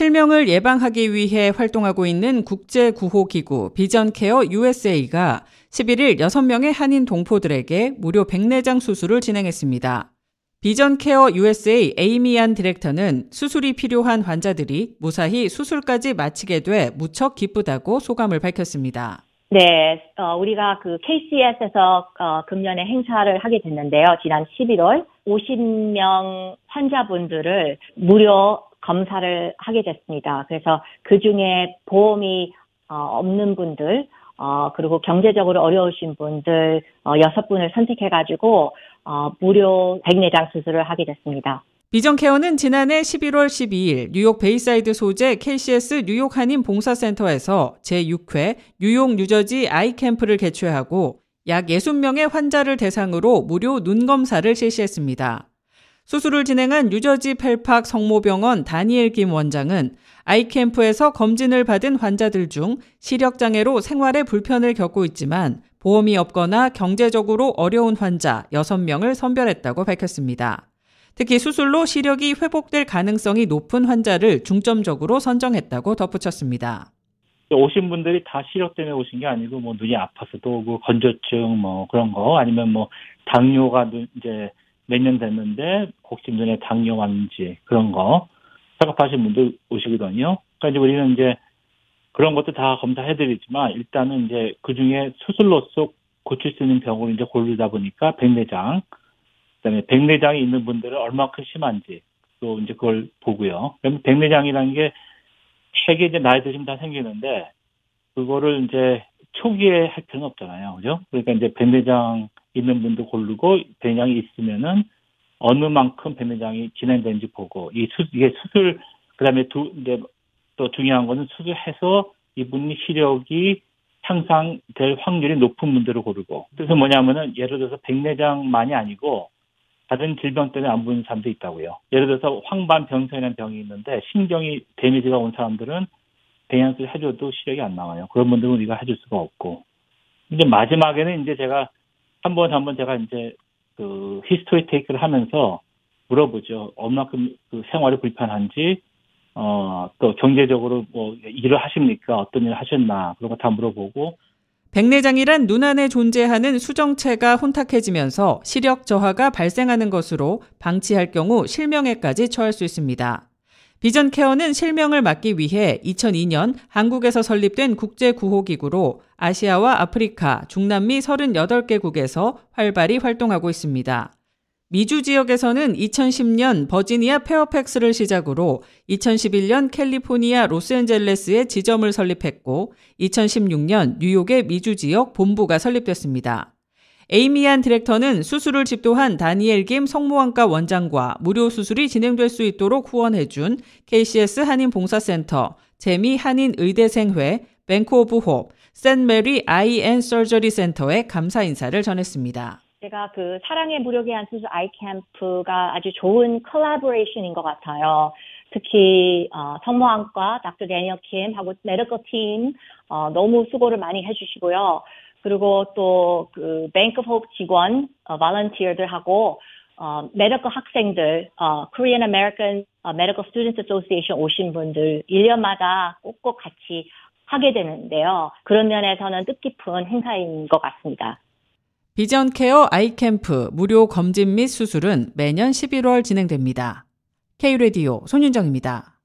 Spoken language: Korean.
실명을 예방하기 위해 활동하고 있는 국제구호기구 비전케어 USA가 11일 6명의 한인 동포들에게 무료 백내장 수술을 진행했습니다. 비전케어 USA 에이미안 디렉터는 수술이 필요한 환자들이 무사히 수술까지 마치게 돼 무척 기쁘다고 소감을 밝혔습니다. 네, 어, 우리가 그 KCS에서 어, 금년에 행사를 하게 됐는데요. 지난 11월 50명 환자분들을 무료 검사를 하게 됐습니다. 그래서 그 중에 보험이 어, 없는 분들, 어, 그리고 경제적으로 어려우신 분들 어, 여섯 분을 선택해가지고 어, 무료 백내장 수술을 하게 됐습니다. 비전케어는 지난해 11월 12일 뉴욕 베이사이드 소재 KCS 뉴욕 한인 봉사센터에서 제6회 뉴욕 뉴저지 eye camp를 개최하고 약 60명의 환자를 대상으로 무료 눈 검사를 실시했습니다. 수술을 진행한 뉴저지 펠팍 성모병원 다니엘 김 원장은 아이캠프에서 검진을 받은 환자들 중 시력장애로 생활에 불편을 겪고 있지만 보험이 없거나 경제적으로 어려운 환자 6명을 선별했다고 밝혔습니다. 특히 수술로 시력이 회복될 가능성이 높은 환자를 중점적으로 선정했다고 덧붙였습니다. 오신 분들이 다 시력 때문에 오신 게 아니고 뭐 눈이 아파서도 오고 건조증 뭐 그런 거 아니면 뭐 당뇨가 이제 몇 년 됐는데 혹시 눈에 당뇨 왔는지 그런 거 작업하신 분들 오시거든요. 그러니까 이제 우리는 이제 그런 것도 다 검사해드리지만 일단은 이제 그 중에 수술로서 고칠 수 있는 병으로 이제 고르다 보니까 백내장, 그다음에 백내장이 있는 분들은 얼마큼 심한지 또 이제 그걸 보고요. 그러면 백내장이라는 게 책에 이제 나이 드시면 다 생기는데 그거를 이제 초기에 할 필요는 없잖아요. 그죠? 그러니까 이제 백내장 있는 분도 고르고 백내장이 있으면은 어느 만큼 백내장이 진행되는지 보고 이 수, 이게 수술 그다음에 두 이제 또 중요한 거는 수술해서 이분이 시력이 향상될 확률이 높은 분들을 고르고 그래서 뭐냐면은 예를 들어서 백내장만이 아니고 다른 질병 때문에 안 보이는 사람도 있다고요. 예를 들어서 황반병선이라는 병이 있는데 신경이 데미지가 온 사람들은 배양술 해줘도 시력이 안 나와요. 그런 분들은 우리가 해줄 수가 없고 이제 마지막에는 이제 제가 한번 한번 제가 이제 그 history take를 하면서 물어보죠. 얼마큼 그 생활이 불편한지 어, 또 경제적으로 뭐 일을 하십니까? 어떤 일을 하셨나? 그런 거 다 물어보고 백내장이란 눈 안에 존재하는 수정체가 혼탁해지면서 시력 저하가 발생하는 것으로 방치할 경우 실명에까지 처할 수 있습니다. 비전 케어는 실명을 막기 위해 2002년 한국에서 설립된 국제구호기구로 아시아와 아프리카, 중남미 38개국에서 활발히 활동하고 있습니다. 미주 지역에서는 2010년 버지니아 페어팩스를 시작으로 2011년 캘리포니아 로스앤젤레스에 지점을 설립했고 2016년 뉴욕의 미주 지역 본부가 설립됐습니다. 에이미 안 director는 수술을 집도한 다니엘 김 성모안과 원장과 무료 수술이 진행될 수 있도록 후원해준 KCS 한인봉사센터, 재미 한인의대생회, Bank of Hope, St. Mary Eye and Surgery Center에 감사 인사를 전했습니다. 제가 그 사랑의 무료 개안 수술 eye camp가 아주 좋은 collaboration인 것 같아요. 특히 어, 성모안과 닥터 Daniel Kim하고 medical team 어, 너무 수고를 많이 해주시고요. 그리고 또 그 Bank of Hope 직원 어, volunteer들하고 어, medical 학생들, 어, Korean American Medical Students Association 오신 분들 1년마다 꼭꼭 같이 하게 되는데요. 그런 면에서는 뜻깊은 행사인 것 같습니다. 비전 케어 아이캠프 무료 검진 및 수술은 매년 11월 진행됩니다. K-Radio 손윤정입니다.